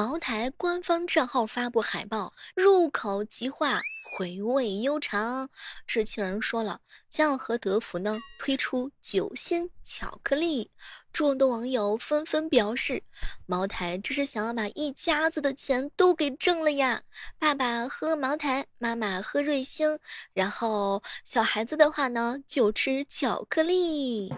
茅台官方账号发布海报，入口即化，回味悠长。知情人说了，将要和德芙呢推出酒心巧克力。众多网友纷纷表示，茅台这是想要把一家子的钱都给挣了呀！爸爸喝茅台，妈妈喝瑞星，然后小孩子的话呢就吃巧克力。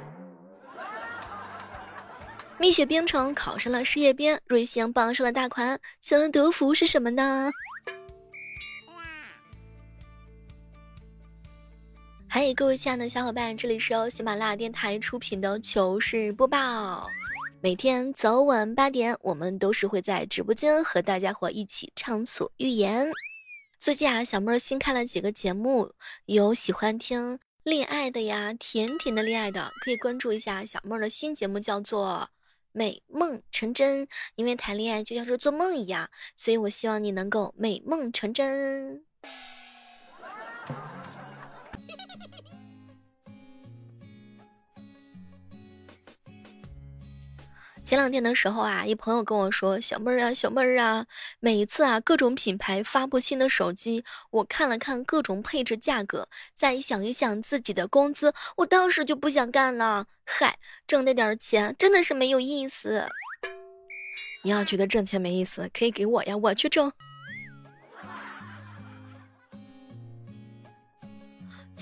蜜雪冰城考上了事业编，瑞星傍上了大款，想问德芙是什么呢？嗨，各位亲爱的小伙伴，这里是由喜马拉雅电台出品的糗事播报。每天早晚八点，我们都是会在直播间和大家伙一起畅所欲言。最近啊，小妹儿新开了几个节目，有喜欢听恋爱的呀，甜甜的恋爱的，可以关注一下小妹儿的新节目，叫做。美梦成真，因为谈恋爱就像是做梦一样，所以我希望你能够美梦成真。前两天的时候啊，一朋友跟我说：“小妹儿啊，小妹儿啊，每一次啊，各种品牌发布新的手机，我看了看各种配置价格，再想一想自己的工资，我当时就不想干了。嗨，挣那点钱真的是没有意思。你要觉得挣钱没意思，可以给我呀，我去挣。”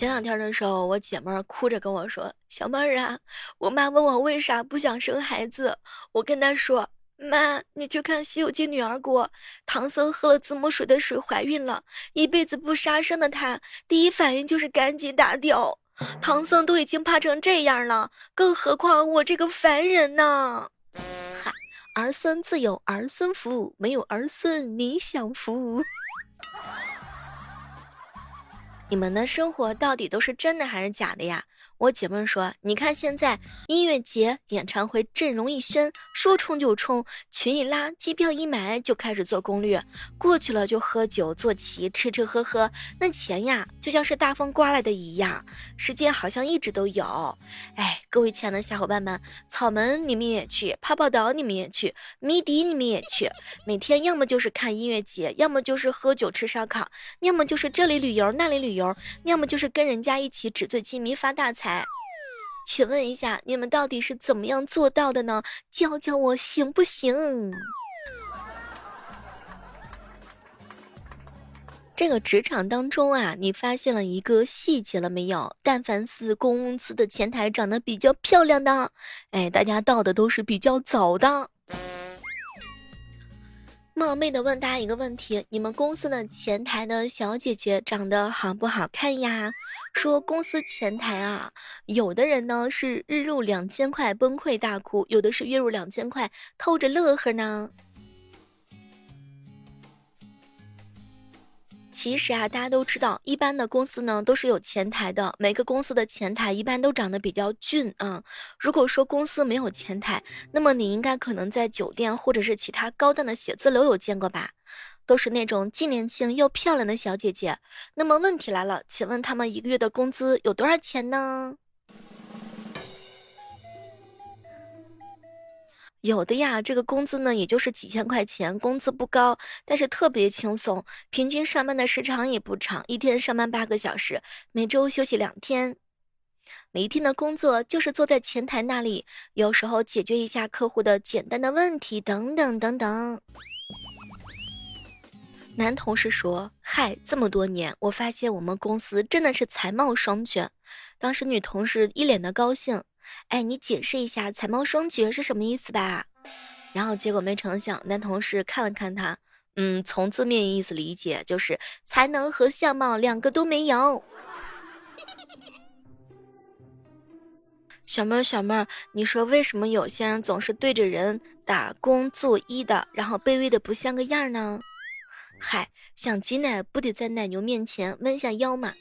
前两天的时候，我姐妹哭着跟我说：“小妹儿啊，我妈问我为啥不想生孩子，我跟她说，妈，你去看《西游记》女儿国，唐僧喝了子母水的水怀孕了，一辈子不杀生的他，第一反应就是赶紧打掉。唐僧都已经怕成这样了，更何况我这个凡人呢？嗨，儿孙自有儿孙福，没有儿孙你享福。”你们的生活到底都是真的还是假的呀？我姐妹说：“你看现在音乐节、演唱会阵容一宣，说冲就冲，群一拉，机票一买，就开始做攻略。过去了就喝酒、坐骑、吃吃喝喝，那钱呀，就像是大风刮来的一样。时间好像一直都有。哎，各位亲爱的小伙伴们，草门你们也去，泡泡岛你们也去，迷笛你们也去。每天要么就是看音乐节，要么就是喝酒吃烧烤，要么就是这里旅游那里旅游，要么就是跟人家一起纸醉金迷发大财。”请问一下，你们到底是怎么样做到的呢？教教我行不行？这个职场当中啊，你发现了一个细节了没有？但凡是公司的前台长得比较漂亮的，哎，大家到的都是比较早的。冒昧的问大家一个问题：你们公司的前台的小姐姐长得好不好看呀？说公司前台啊，有的人呢是日入两千块崩溃大哭，有的是月入两千块透着乐呵呢。其实啊，大家都知道，一般的公司呢都是有前台的，每个公司的前台一般都长得比较俊啊。如果说公司没有前台，那么你应该可能在酒店或者是其他高档的写字楼有见过吧？都是那种既年轻又漂亮的小姐姐。那么问题来了，请问他们一个月的工资有多少钱呢？有的呀，这个工资呢，也就是几千块钱，工资不高，但是特别轻松，平均上班的时长也不长，一天上班八个小时，每周休息两天，每一天的工作就是坐在前台那里，有时候解决一下客户的简单的问题，等等等等。男同事说：“嗨，这么多年，我发现我们公司真的是才貌双全。”当时女同事一脸的高兴。哎，你解释一下“才貌双绝”是什么意思吧？然后结果没成想，男同事看了看他，嗯，从字面意思理解就是才能和相貌两个都没有。小妹儿，小妹儿，你说为什么有些人总是对着人打工作揖的，然后卑微的不像个样呢？嗨，想挤奶不得在奶牛面前弯下腰吗？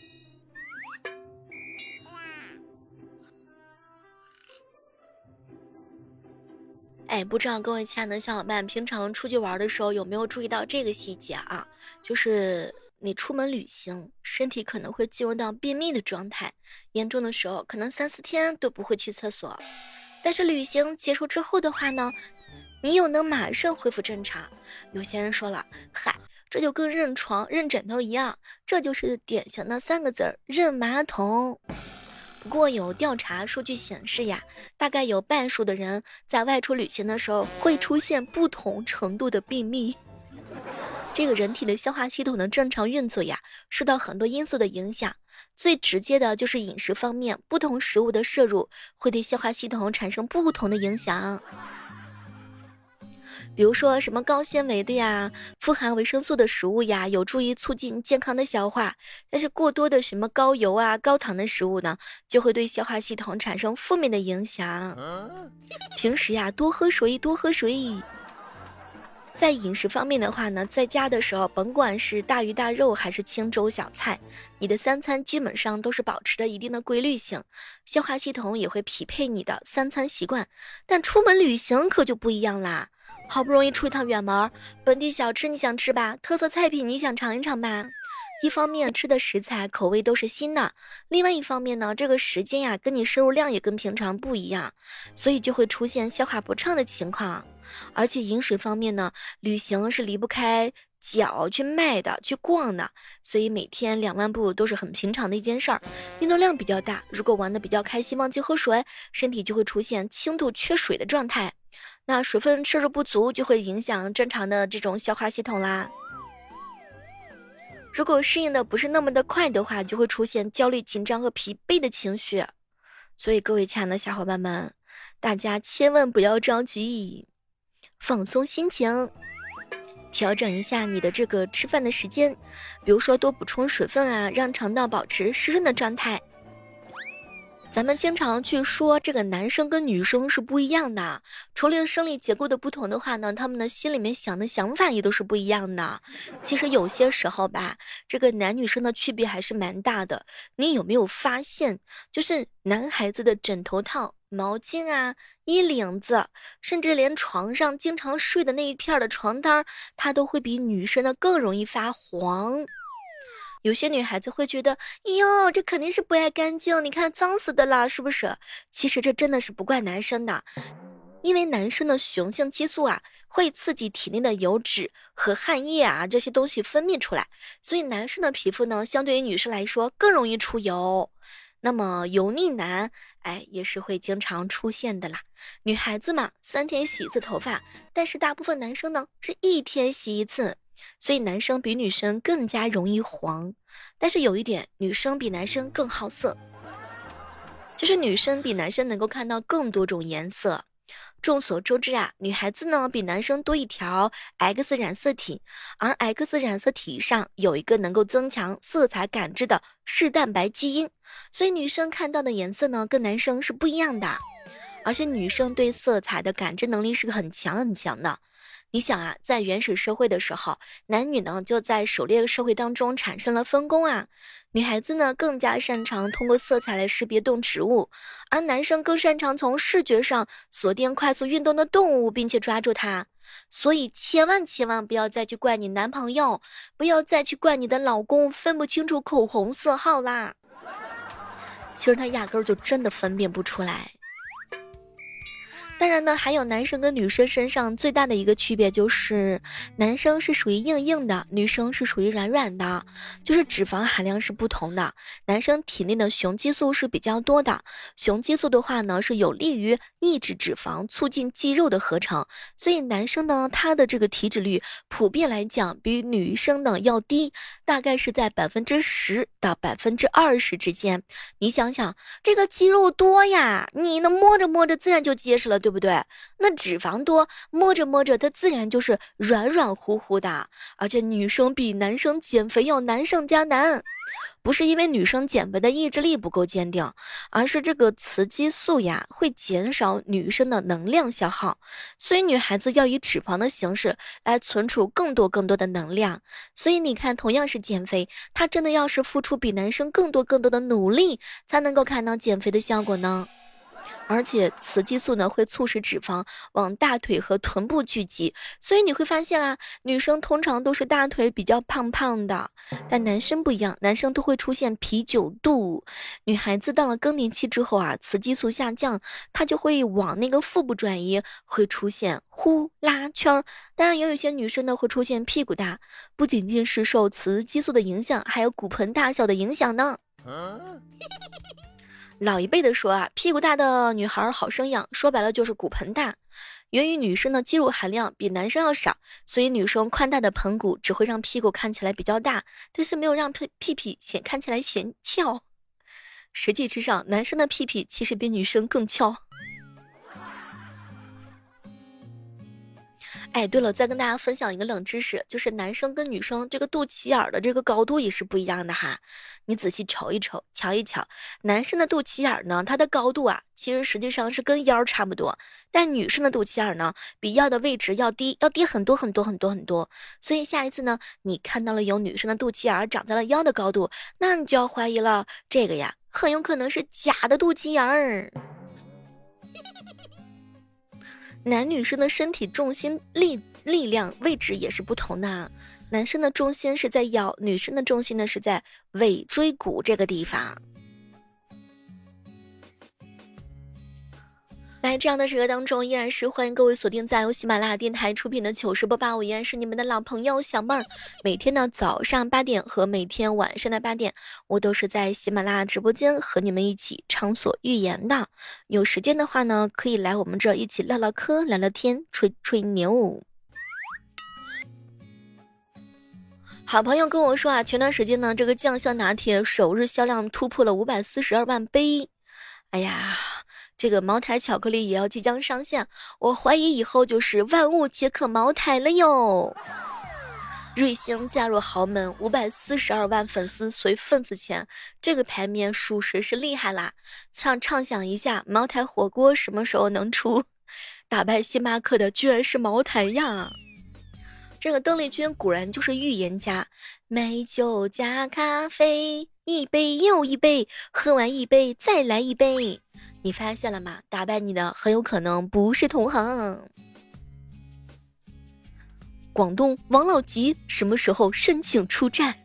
哎，不知道各位亲爱的小伙伴，平常出去玩的时候有没有注意到这个细节啊？就是你出门旅行，身体可能会进入到便秘的状态，严重的时候可能三四天都不会去厕所。但是旅行结束之后的话呢，你又能马上恢复正常。有些人说了，嗨，这就跟认床、认枕头一样，这就是典型的三个字儿：认马桶。不过有调查数据显示呀，大概有半数的人在外出旅行的时候会出现不同程度的便秘。这个人体的消化系统的正常运作呀，受到很多因素的影响。最直接的就是饮食方面，不同食物的摄入会对消化系统产生不同的影响。比如说什么高纤维的呀，富含维生素的食物呀，有助于促进健康的消化。但是过多的什么高油啊、高糖的食物呢，就会对消化系统产生负面的影响。平时呀，多喝水，多喝水。在饮食方面的话呢，在家的时候，甭管是大鱼大肉还是清粥小菜，你的三餐基本上都是保持着一定的规律性，消化系统也会匹配你的三餐习惯。但出门旅行可就不一样啦，好不容易出一趟远门，本地小吃你想吃吧，特色菜品你想尝一尝吧。一方面吃的食材口味都是新的，另外一方面呢，这个时间呀跟你摄入量也跟平常不一样，所以就会出现消化不畅的情况。而且饮水方面呢，旅行是离不开脚去迈的、去逛的，所以每天两万步都是很平常的一件事儿。运动量比较大，如果玩的比较开心，忘记喝水，身体就会出现轻度缺水的状态。那水分摄入不足，就会影响正常的这种消化系统啦。如果适应的不是那么的快的话，就会出现焦虑、紧张和疲惫的情绪。所以各位亲爱的小伙伴们，大家千万不要着急。放松心情，调整一下你的这个吃饭的时间，比如说多补充水分啊，让肠道保持湿润的状态。咱们经常去说这个男生跟女生是不一样的，除了生理结构的不同的话呢，他们的心里面想的想法也都是不一样的。其实有些时候吧，这个男女生的区别还是蛮大的。你有没有发现，就是男孩子的枕头套？毛巾啊，衣领子，甚至连床上经常睡的那一片的床单，它都会比女生的更容易发黄。有些女孩子会觉得，哟，这肯定是不爱干净，你看脏死的了，是不是？其实这真的是不怪男生的，因为男生的雄性激素啊，会刺激体内的油脂和汗液啊这些东西分泌出来，所以男生的皮肤呢，相对于女生来说更容易出油。那么油腻男，哎，也是会经常出现的啦。女孩子嘛，三天洗一次头发，但是大部分男生呢，是一天洗一次，所以男生比女生更加容易黄。但是有一点，女生比男生更好色，就是女生比男生能够看到更多种颜色。众所周知啊，女孩子呢比男生多一条 X 染色体，而 X 染色体上有一个能够增强色彩感知的视蛋白基因，所以女生看到的颜色呢跟男生是不一样的。而且女生对色彩的感知能力是很强很强的。你想啊，在原始社会的时候，男女呢就在狩猎社会当中产生了分工啊。女孩子呢更加擅长通过色彩来识别动植物，而男生更擅长从视觉上锁定快速运动的动物，并且抓住它。所以千万千万不要再去怪你男朋友，不要再去怪你的老公分不清楚口红色号啦。其实他压根儿就真的分辨不出来。当然呢，还有男生跟女生身上最大的一个区别就是，男生是属于硬硬的，女生是属于软软的，就是脂肪含量是不同的。男生体内的雄激素是比较多的，雄激素的话呢，是有利于抑制脂肪，促进肌肉的合成，所以男生呢，他的这个体脂率普遍来讲比女生呢要低，大概是在百分之十到百分之二十之间。你想想，这个肌肉多呀，你呢摸着摸着自然就结实了，对。对不对？那脂肪多，摸着摸着，它自然就是软软乎乎的。而且女生比男生减肥要难上加难，不是因为女生减肥的意志力不够坚定，而是这个雌激素呀会减少女生的能量消耗，所以女孩子要以脂肪的形式来存储更多更多的能量。所以你看，同样是减肥，她真的要是付出比男生更多更多的努力，才能够看到减肥的效果呢。而且雌激素呢会促使脂肪往大腿和臀部聚集，所以你会发现啊，女生通常都是大腿比较胖胖的，但男生不一样，男生都会出现啤酒肚。女孩子到了更年期之后啊，雌激素下降，她就会往那个腹部转移，会出现呼啦圈儿。当然，也有些女生呢会出现屁股大，不仅仅是受雌激素的影响，还有骨盆大小的影响呢。老一辈的说啊，屁股大的女孩好生养，说白了就是骨盆大。由于女生的肌肉含量比男生要少，所以女生宽大的盆骨只会让屁股看起来比较大，但是没有让屁屁显看起来显翘。实际之上，男生的屁屁其实比女生更翘。哎，对了，再跟大家分享一个冷知识，就是男生跟女生这个肚脐眼儿的这个高度也是不一样的哈。你仔细瞅一瞅，瞧一瞧，男生的肚脐眼儿呢，它的高度啊，其实实际上是跟腰差不多，但女生的肚脐眼呢，比腰的位置要低，要低很多很多很多很多。所以下一次呢，你看到了有女生的肚脐眼长在了腰的高度，那你就要怀疑了，这个呀，很有可能是假的肚脐眼儿。男女生的身体重心力力量位置也是不同的，男生的重心是在腰，女生的重心呢是在尾椎骨这个地方。来这样的时刻当中，依然是欢迎各位锁定在由喜马拉雅电台出品的糗事播报。我依然是你们的老朋友小妹儿。每天的早上八点和每天晚上的八点，我都是在喜马拉雅直播间和你们一起畅所欲言的。有时间的话呢，可以来我们这一起唠唠嗑、聊聊天、吹吹牛。好朋友跟我说啊，前段时间呢，这个酱香拿铁首日销量突破了五百四十二万杯。哎呀！这个茅台巧克力也要即将上线，我怀疑以后就是万物皆可茅台了哟。瑞幸嫁入豪门，五百四十二万粉丝随份子钱，这个牌面属实是厉害啦！畅畅想一下，茅台火锅什么时候能出？打败星巴克的居然是茅台呀！这个邓丽君果然就是预言家，美酒加咖啡，一杯又一杯，喝完一杯再来一杯。你发现了吗？打败你的很有可能不是同行。广东王老吉什么时候申请出战？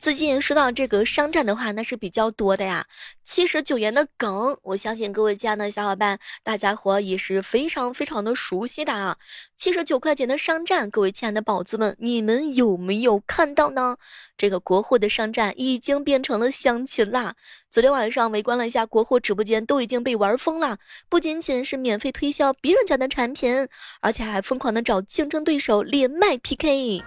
最近说到这个商战的话，那是比较多的呀。七十九元的梗，我相信各位亲爱的小伙伴，大家伙也是非常非常的熟悉的啊。七十九块钱的商战，各位亲爱的宝子们，你们有没有看到呢？这个国货的商战已经变成了相亲啦。昨天晚上围观了一下国货直播间，都已经被玩疯了。不仅仅是免费推销别人家的产品，而且还疯狂的找竞争对手连麦 PK。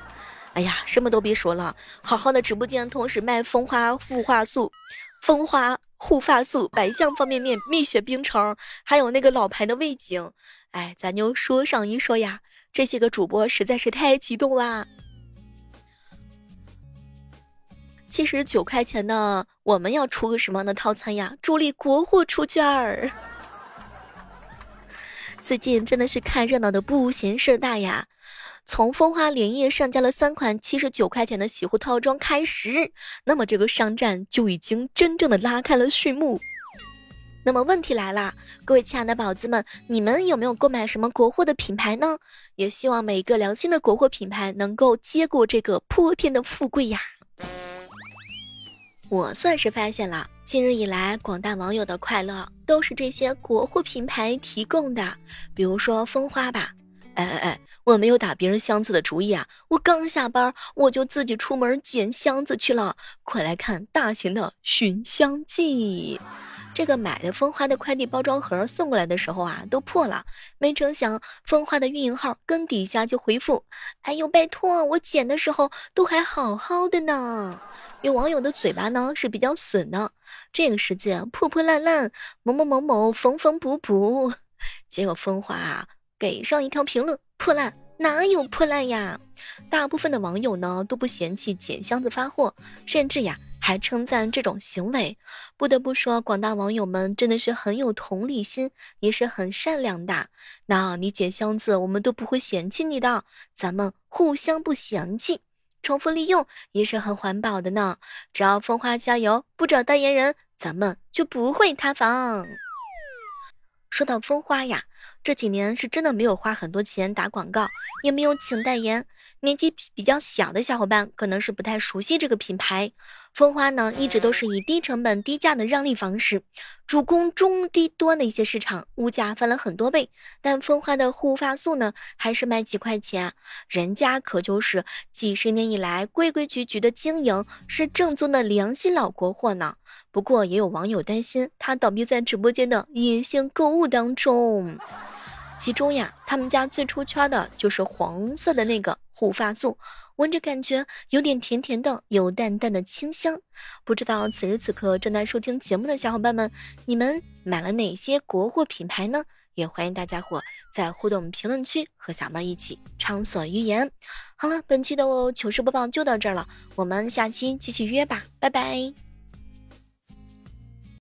哎呀，什么都别说了，好好的直播间同时卖蜂花护发素、蜂花护发素、百香方便面、蜜雪冰城，还有那个老牌的味精。哎，咱就说上一说呀，这些个主播实在是太激动啦！七十九块钱呢，我们要出个什么样的套餐呀？助力国货出券儿。最近真的是看热闹的不嫌事儿大呀。从风花连夜上架了三款七十九块钱的洗护套装开始，那么这个商战就已经真正的拉开了序幕。那么问题来了，各位亲爱的宝子们，你们有没有购买什么国货的品牌呢？也希望每一个良心的国货品牌能够接过这个泼天的富贵呀！我算是发现了，近日以来广大网友的快乐都是这些国货品牌提供的，比如说蜂花吧。哎哎哎，我没有打别人箱子的主意啊！我刚下班，我就自己出门捡箱子去了。快来看大型的寻香记！这个买的蜂花的快递包装盒送过来的时候啊，都破了。没成想，蜂花的运营号跟底下就回复：“哎呦，拜托，我捡的时候都还好好的呢。”有网友的嘴巴呢是比较损的，这个世界破破烂烂，某某某某缝缝补补，结果风花啊。给上一条评论，破烂哪有破烂呀？大部分的网友呢都不嫌弃捡箱子发货，甚至呀还称赞这种行为。不得不说，广大网友们真的是很有同理心，也是很善良的。那你捡箱子，我们都不会嫌弃你的，咱们互相不嫌弃，重复利用也是很环保的呢。只要风花加油，不找代言人，咱们就不会塌房。说到蜂花呀，这几年是真的没有花很多钱打广告，也没有请代言。年纪比较小的小伙伴可能是不太熟悉这个品牌。蜂花呢，一直都是以低成本、低价的让利方式，主攻中低端的一些市场，物价翻了很多倍。但蜂花的护发素呢，还是卖几块钱，人家可就是几十年以来规规矩矩的经营，是正宗的良心老国货呢。不过也有网友担心，他倒闭在直播间的隐性购物当中。其中呀，他们家最出圈的就是黄色的那个护发素，闻着感觉有点甜甜的，有淡淡的清香。不知道此时此刻正在收听节目的小伙伴们，你们买了哪些国货品牌呢？也欢迎大家伙在互动评论区和小妹一起畅所欲言。好了，本期的糗事播报就到这儿了，我们下期继续约吧，拜拜。